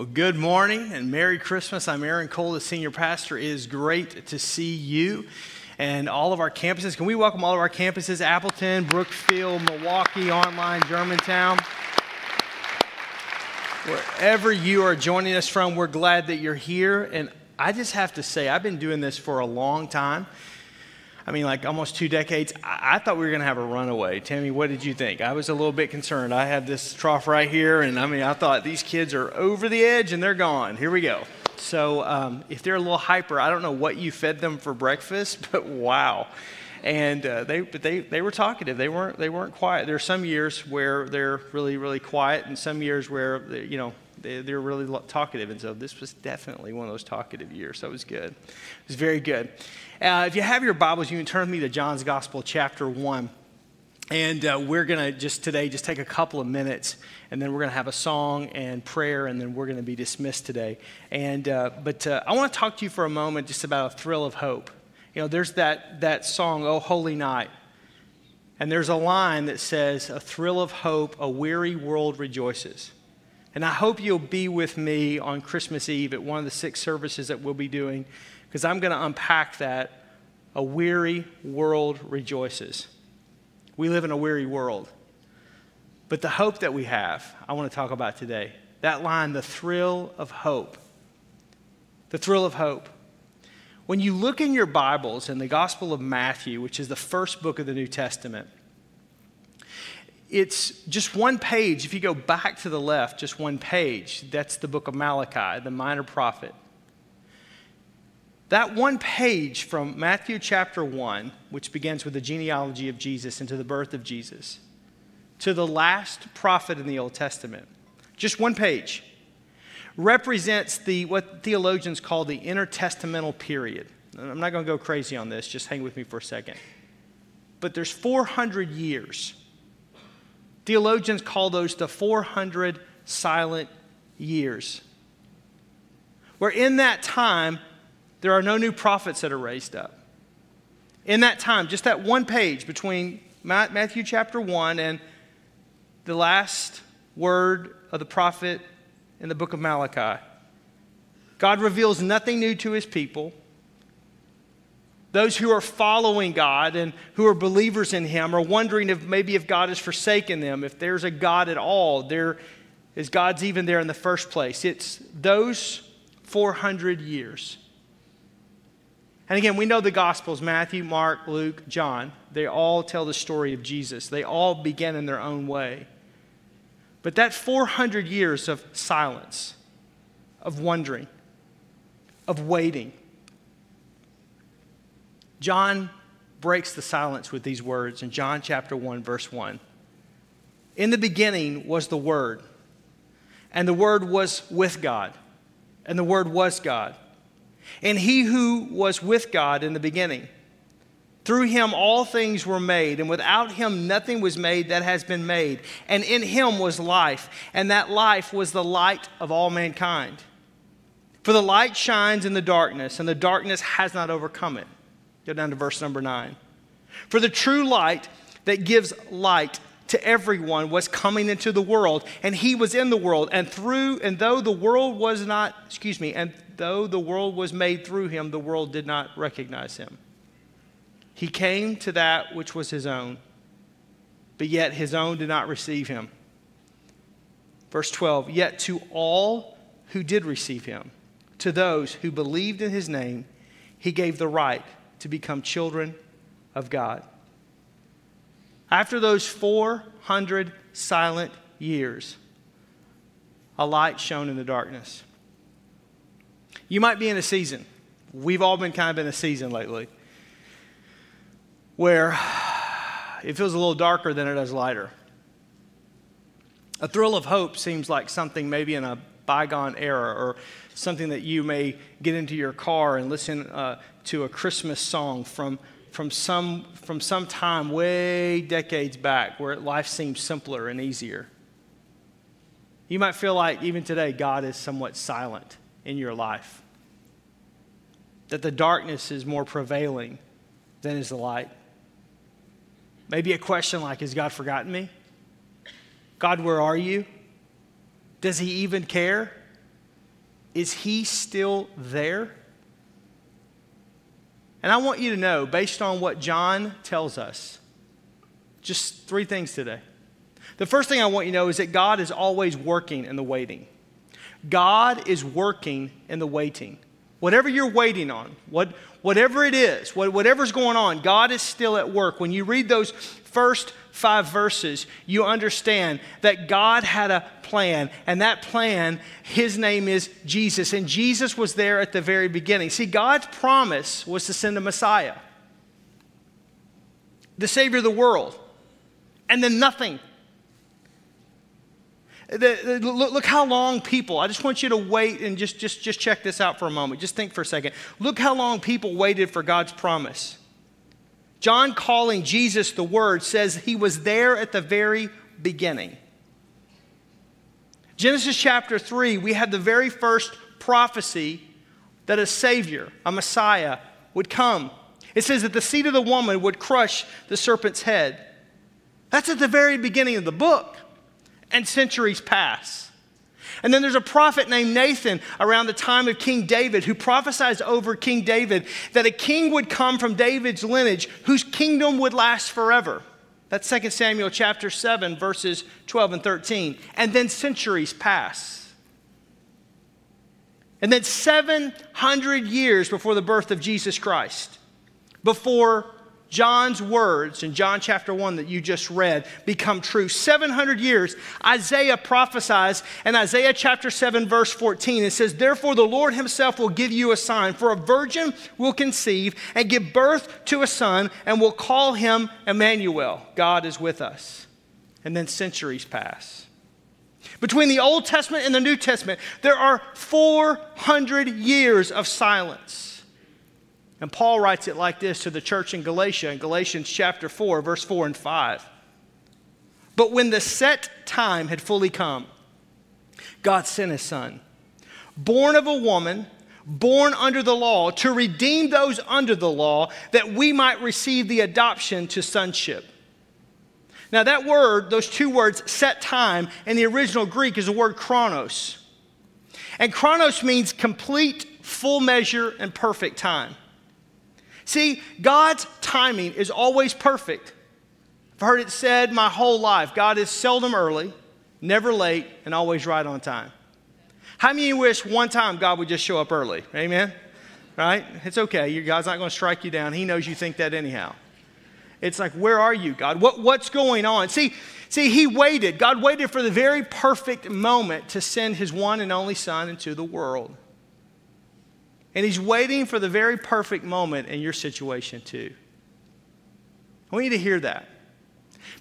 Well, good morning and Merry Christmas. I'm Aaron Cole, the senior pastor. It is great to see you and all of our campuses. Can we welcome all of our campuses Appleton, Brookfield, Milwaukee, online, Germantown? Wherever you are joining us from, we're glad that you're here. And I just have to say, I've been doing this for a long time. I mean, like almost two decades. I, I thought we were going to have a runaway. Tammy, what did you think? I was a little bit concerned. I have this trough right here, and I mean, I thought these kids are over the edge and they're gone. Here we go. So, um, if they're a little hyper, I don't know what you fed them for breakfast, but wow. And uh, they, but they, they were talkative. They weren't, they weren't quiet. There are some years where they're really, really quiet, and some years where, you know, they, they're really talkative. And so this was definitely one of those talkative years. So it was good. It was very good. Uh, if you have your Bibles, you can turn with me to John's Gospel, chapter 1. And uh, we're going to just today just take a couple of minutes, and then we're going to have a song and prayer, and then we're going to be dismissed today. And uh, but uh, I want to talk to you for a moment just about a thrill of hope. You know, there's that that song, "Oh Holy Night," and there's a line that says, "A thrill of hope, a weary world rejoices." And I hope you'll be with me on Christmas Eve at one of the six services that we'll be doing because I'm going to unpack that. A weary world rejoices. We live in a weary world. But the hope that we have, I want to talk about today. That line, the thrill of hope. The thrill of hope. When you look in your Bibles in the Gospel of Matthew, which is the first book of the New Testament, it's just one page. If you go back to the left, just one page, that's the book of Malachi, the minor prophet. That one page from Matthew chapter 1, which begins with the genealogy of Jesus and to the birth of Jesus, to the last prophet in the Old Testament, just one page, represents the, what theologians call the intertestamental period. I'm not going to go crazy on this, just hang with me for a second. But there's 400 years. Theologians call those the 400 silent years. Where in that time, there are no new prophets that are raised up. In that time, just that one page between Matthew chapter 1 and the last word of the prophet in the book of Malachi, God reveals nothing new to his people. Those who are following God and who are believers in him are wondering if maybe if God has forsaken them, if there's a God at all, there is God's even there in the first place. It's those 400 years and again, we know the Gospels Matthew, Mark, Luke, John. They all tell the story of Jesus, they all begin in their own way. But that 400 years of silence, of wondering, of waiting, John breaks the silence with these words in John chapter 1, verse 1. In the beginning was the Word, and the Word was with God, and the Word was God. And he who was with God in the beginning. Through him all things were made, and without him nothing was made that has been made. And in him was life, and that life was the light of all mankind. For the light shines in the darkness, and the darkness has not overcome it. Go down to verse number nine. For the true light that gives light to everyone was coming into the world, and he was in the world, and through, and though the world was not, excuse me, and though the world was made through him, the world did not recognize him. He came to that which was his own, but yet his own did not receive him. Verse 12, yet to all who did receive him, to those who believed in his name, he gave the right to become children of God. After those 400 silent years, a light shone in the darkness. You might be in a season, we've all been kind of in a season lately, where it feels a little darker than it does lighter. A thrill of hope seems like something maybe in a bygone era or something that you may get into your car and listen uh, to a Christmas song from from some, from some time way decades back where life seems simpler and easier. You might feel like even today God is somewhat silent in your life, that the darkness is more prevailing than is the light. Maybe a question like, Has God forgotten me? God, where are you? Does he even care? Is he still there? And I want you to know, based on what John tells us, just three things today. The first thing I want you to know is that God is always working in the waiting. God is working in the waiting. Whatever you're waiting on, what, whatever it is, what, whatever's going on, God is still at work. When you read those first five verses, you understand that God had a plan, and that plan, his name is Jesus. And Jesus was there at the very beginning. See, God's promise was to send a Messiah, the Savior of the world, and then nothing. The, the, look, look, how long people, I just want you to wait and just, just, just check this out for a moment. Just think for a second. Look how long people waited for God's promise. John calling Jesus the Word says he was there at the very beginning. Genesis chapter 3, we had the very first prophecy that a Savior, a Messiah, would come. It says that the seed of the woman would crush the serpent's head. That's at the very beginning of the book, and centuries pass. And then there's a prophet named Nathan around the time of King David who prophesies over King David that a king would come from David's lineage whose kingdom would last forever. That's 2 Samuel chapter 7, verses 12 and 13. And then centuries pass. And then 700 years before the birth of Jesus Christ, before John's words in John chapter 1 that you just read become true. 700 years, Isaiah prophesies in Isaiah chapter 7, verse 14. It says, Therefore, the Lord himself will give you a sign, for a virgin will conceive and give birth to a son, and will call him Emmanuel. God is with us. And then centuries pass. Between the Old Testament and the New Testament, there are 400 years of silence. And Paul writes it like this to the church in Galatia in Galatians chapter 4, verse 4 and 5. But when the set time had fully come, God sent his son, born of a woman, born under the law, to redeem those under the law, that we might receive the adoption to sonship. Now, that word, those two words, set time, in the original Greek is the word chronos. And chronos means complete, full measure, and perfect time. See, God's timing is always perfect. I've heard it said my whole life God is seldom early, never late, and always right on time. How many of you wish one time God would just show up early? Amen? Right? It's okay. Your God's not going to strike you down. He knows you think that anyhow. It's like, where are you, God? What, what's going on? See, see, he waited. God waited for the very perfect moment to send his one and only son into the world. And He's waiting for the very perfect moment in your situation, too. I want you to hear that.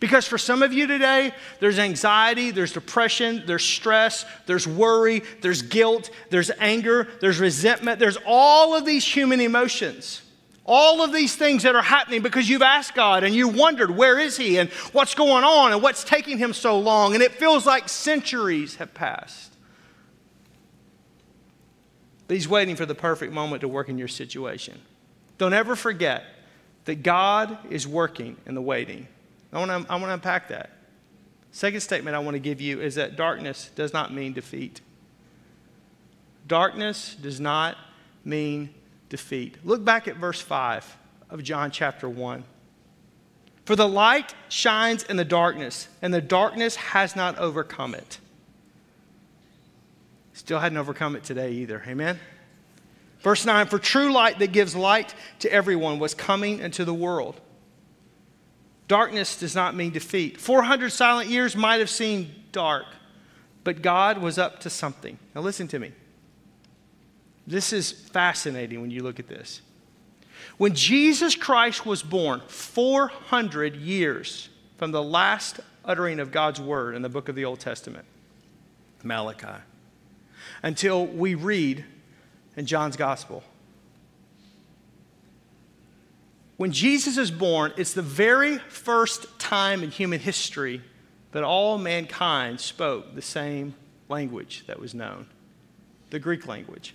Because for some of you today, there's anxiety, there's depression, there's stress, there's worry, there's guilt, there's anger, there's resentment, there's all of these human emotions. All of these things that are happening because you've asked God and you wondered, where is He and what's going on and what's taking Him so long? And it feels like centuries have passed. But He's waiting for the perfect moment to work in your situation. Don't ever forget that God is working in the waiting. I want to, I want to unpack that. Second statement I want to give you is that darkness does not mean defeat. Darkness does not mean defeat. Look back at verse 5 of John chapter 1. For the light shines in the darkness, and the darkness has not overcome it. Still hadn't overcome it today either. Amen? Verse 9 For true light that gives light to everyone was coming into the world. Darkness does not mean defeat. 400 silent years might have seemed dark, but God was up to something. Now, listen to me. This is fascinating when you look at this. When Jesus Christ was born, 400 years from the last uttering of God's word in the book of the Old Testament, Malachi until we read in John's gospel. When Jesus is born, it's the very first time in human history that all mankind spoke the same language that was known the Greek language.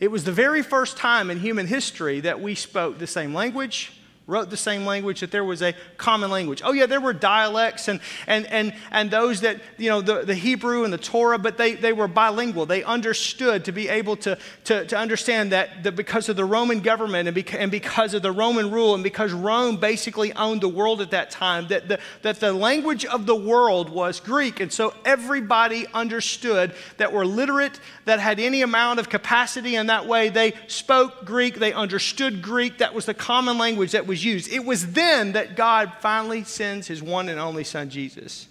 It was the very first time in human history that we spoke the same language, wrote the same language, that there was a common language. Oh, yeah, there were dialects and, and, and, and those that, you know, the, the Hebrew and the Torah, but they, they were bilingual. They understood to be able to, to, to understand that, because of the Roman government and, beca- and because of the Roman rule and because Rome basically owned the world at that time, that the, that the language of the world was Greek. And so everybody understood that were literate, that had any amount of capacity, in that way they spoke Greek, they understood Greek. That was the common language that was was used. It was then that God finally sends his one and only son, Jesus.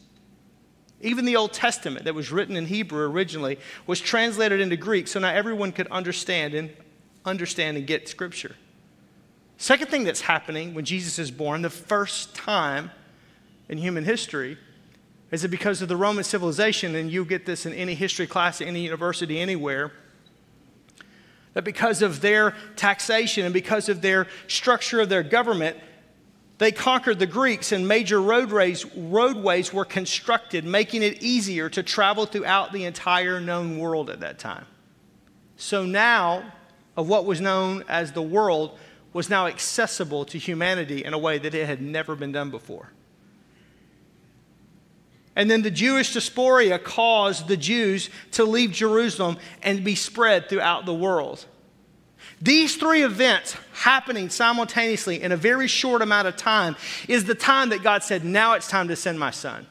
Even the Old Testament that was written in Hebrew originally was translated into Greek so now everyone could understand and understand and get scripture. Second thing that's happening when Jesus is born, the first time in human history, is that because of the Roman civilization, and you get this in any history class any university anywhere, that because of their taxation and because of their structure of their government, they conquered the Greeks and major roadways, roadways were constructed, making it easier to travel throughout the entire known world at that time. So now, of what was known as the world was now accessible to humanity in a way that it had never been done before. And then the Jewish diaspora caused the Jews to leave Jerusalem and be spread throughout the world. These three events happening simultaneously in a very short amount of time is the time that God said, Now it's time to send my son.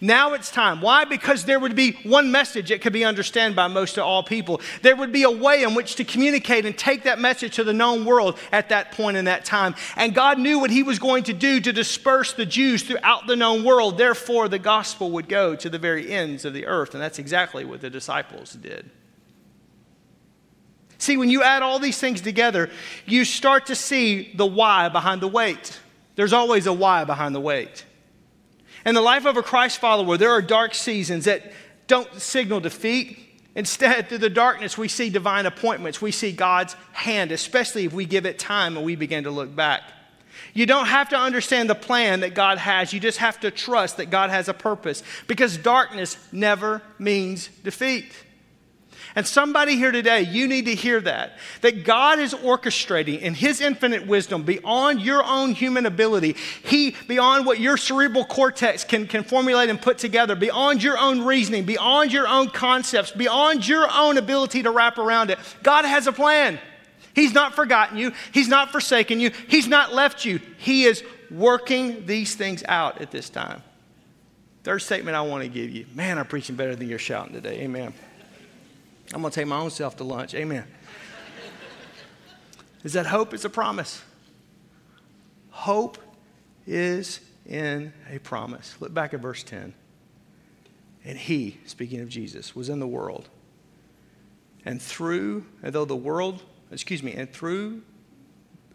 Now it's time. Why? Because there would be one message that could be understood by most of all people. There would be a way in which to communicate and take that message to the known world at that point in that time. And God knew what He was going to do to disperse the Jews throughout the known world. Therefore, the gospel would go to the very ends of the earth. And that's exactly what the disciples did. See, when you add all these things together, you start to see the why behind the wait. There's always a why behind the wait. In the life of a Christ follower, there are dark seasons that don't signal defeat. Instead, through the darkness, we see divine appointments. We see God's hand, especially if we give it time and we begin to look back. You don't have to understand the plan that God has. You just have to trust that God has a purpose because darkness never means defeat. And somebody here today, you need to hear that. That God is orchestrating in His infinite wisdom beyond your own human ability. He, beyond what your cerebral cortex can, can formulate and put together, beyond your own reasoning, beyond your own concepts, beyond your own ability to wrap around it. God has a plan. He's not forgotten you, He's not forsaken you, He's not left you. He is working these things out at this time. Third statement I want to give you. Man, I'm preaching better than you're shouting today. Amen. I'm going to take my own self to lunch. Amen. is that hope is a promise. Hope is in a promise. Look back at verse 10. And he, speaking of Jesus, was in the world. And through, and though the world, excuse me, and through,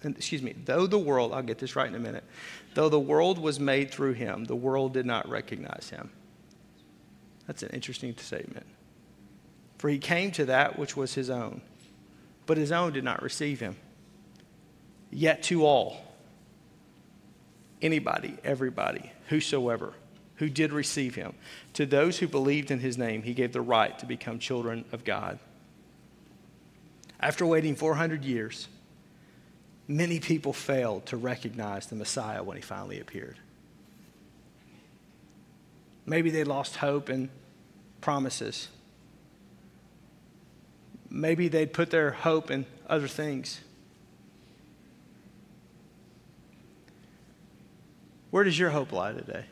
and excuse me, though the world, I'll get this right in a minute, though the world was made through him, the world did not recognize him. That's an interesting statement. For he came to that which was his own, but his own did not receive him. Yet to all, anybody, everybody, whosoever, who did receive him, to those who believed in his name, he gave the right to become children of God. After waiting 400 years, many people failed to recognize the Messiah when he finally appeared. Maybe they lost hope and promises maybe they'd put their hope in other things. Where does your hope lie today?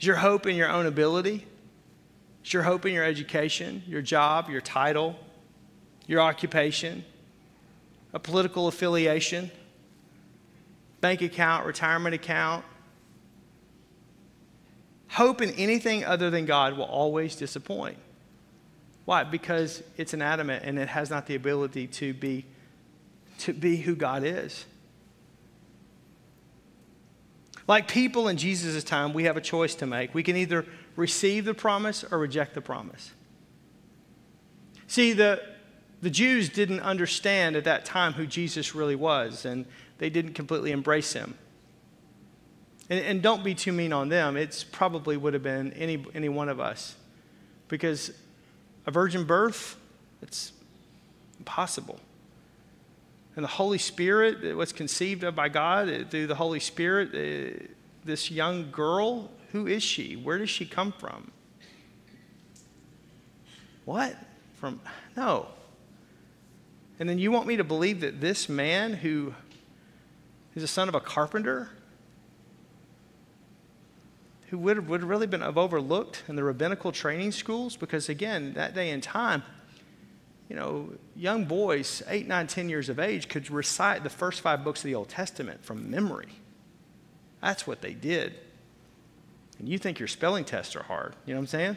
Is your hope in your own ability? Is your hope in your education, your job, your title, your occupation, a political affiliation, bank account, retirement account? Hope in anything other than God will always disappoint. Why? Because it's inanimate and it has not the ability to be, to be who God is. Like people in Jesus' time, we have a choice to make. We can either receive the promise or reject the promise. See, the, the Jews didn't understand at that time who Jesus really was, and they didn't completely embrace him. And, and don't be too mean on them. It's probably would have been any, any one of us. Because a virgin birth, it's impossible. And the Holy Spirit was conceived of by God through the Holy Spirit. Uh, this young girl, who is she? Where does she come from? What? From, no. And then you want me to believe that this man who is the son of a carpenter, who would have, would have really been overlooked in the rabbinical training schools, because again, that day and time, you know, young boys, eight, nine, ten years of age, could recite the first five books of the Old Testament from memory. That's what they did. And you think your spelling tests are hard. You know what I'm saying?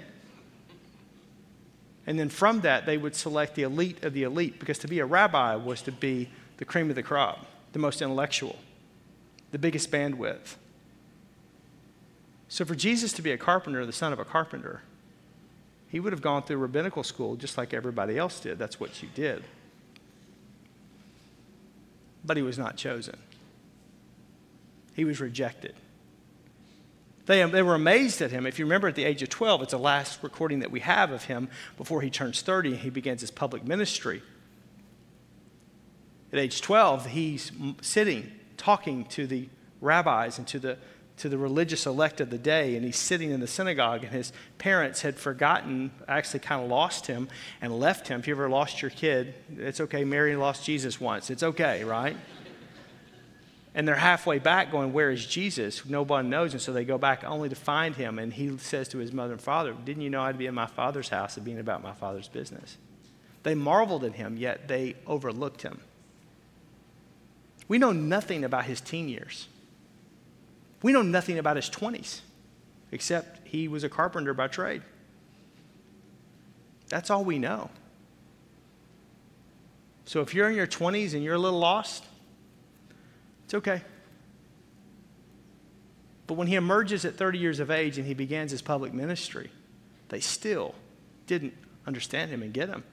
And then from that, they would select the elite of the elite because to be a rabbi was to be the cream of the crop, the most intellectual, the biggest bandwidth. So for Jesus to be a carpenter, the son of a carpenter, he would have gone through rabbinical school just like everybody else did. That's what you did. But he was not chosen, he was rejected. They, they were amazed at him. If you remember at the age of 12, it's the last recording that we have of him before he turns 30 and he begins his public ministry. At age 12, he's sitting, talking to the rabbis and to the, to the religious elect of the day, and he's sitting in the synagogue, and his parents had forgotten, actually kind of lost him and left him. If you ever lost your kid, it's okay. Mary lost Jesus once. It's okay, right? And they're halfway back going, Where is Jesus? No one knows. And so they go back only to find him. And he says to his mother and father, Didn't you know I'd be in my father's house and being about my father's business? They marveled at him, yet they overlooked him. We know nothing about his teen years. We know nothing about his 20s, except he was a carpenter by trade. That's all we know. So if you're in your 20s and you're a little lost, it's okay. But when he emerges at 30 years of age and he begins his public ministry, they still didn't understand him and get him.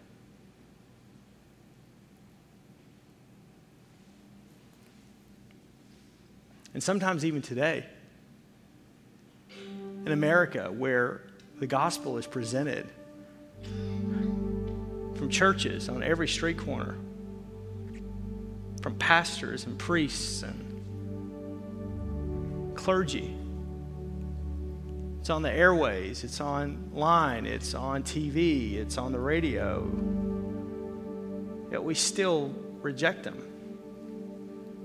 And sometimes, even today, in America, where the gospel is presented from churches on every street corner, from pastors and priests and clergy. It's on the airways, it's online, it's on TV, it's on the radio. Yet we still reject them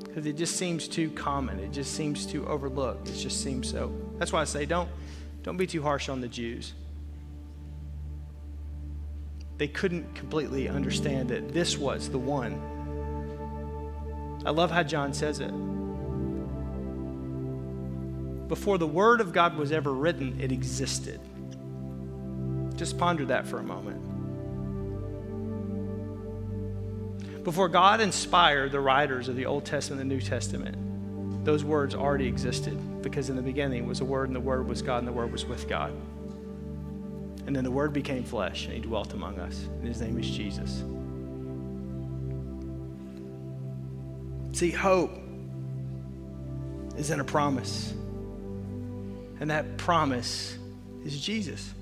because it just seems too common. It just seems too overlooked. It just seems so. That's why I say don't, don't be too harsh on the Jews. They couldn't completely understand that this was the one I love how John says it. Before the Word of God was ever written, it existed. Just ponder that for a moment. Before God inspired the writers of the Old Testament and the New Testament, those words already existed because in the beginning was a Word, and the Word was God, and the Word was with God. And then the Word became flesh, and He dwelt among us, and His name is Jesus. See, hope is in a promise. And that promise is Jesus.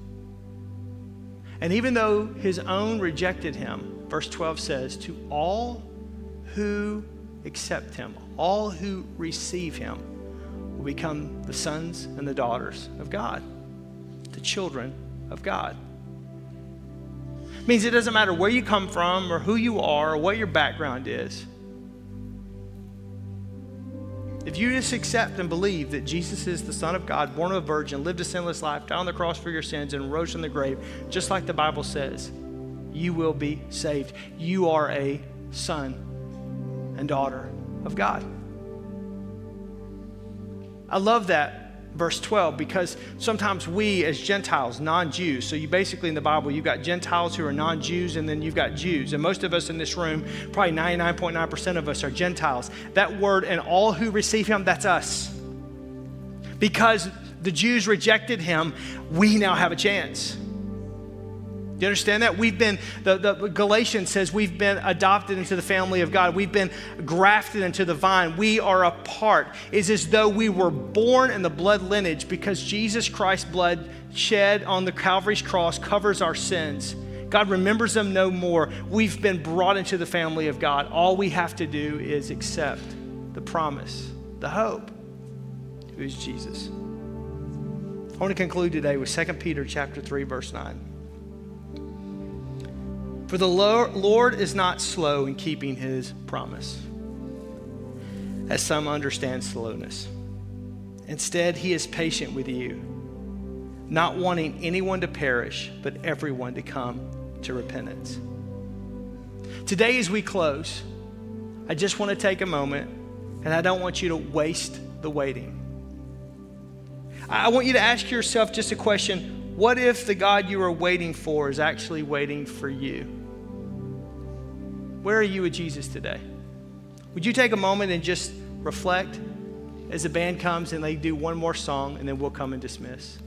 And even though his own rejected him, verse 12 says, to all who accept him, all who receive him, will become the sons and the daughters of God, the children of God. Means it doesn't matter where you come from or who you are or what your background is. If you just accept and believe that Jesus is the Son of God, born of a virgin, lived a sinless life, died on the cross for your sins, and rose from the grave, just like the Bible says, you will be saved. You are a son and daughter of God. I love that verse 12 because sometimes we as Gentiles, non Jews, so you basically in the Bible, you've got Gentiles who are non Jews and then you've got Jews. And most of us in this room, probably 99.9% of us are Gentiles. That word, and all who receive him, that's us. Because the Jews rejected him, we now have a chance. Do you understand that? We've been, the, the Galatians says we've been adopted into the family of God. We've been grafted into the vine. We are a part. It's as though we were born in the blood lineage because Jesus Christ's blood shed on the Calvary's cross covers our sins. God remembers them no more. We've been brought into the family of God. All we have to do is accept the promise, the hope, who is Jesus. I want to conclude today with 2 Peter chapter 3 verse 9. For the Lord is not slow in keeping his promise, as some understand slowness. Instead, he is patient with you, not wanting anyone to perish, but everyone to come to repentance. Today, as we close, I just want to take a moment, and I don't want you to waste the waiting. I want you to ask yourself just a question what if the God you are waiting for is actually waiting for you? Where are you with Jesus today? Would you take a moment and just reflect as the band comes and they do one more song and then we'll come and dismiss?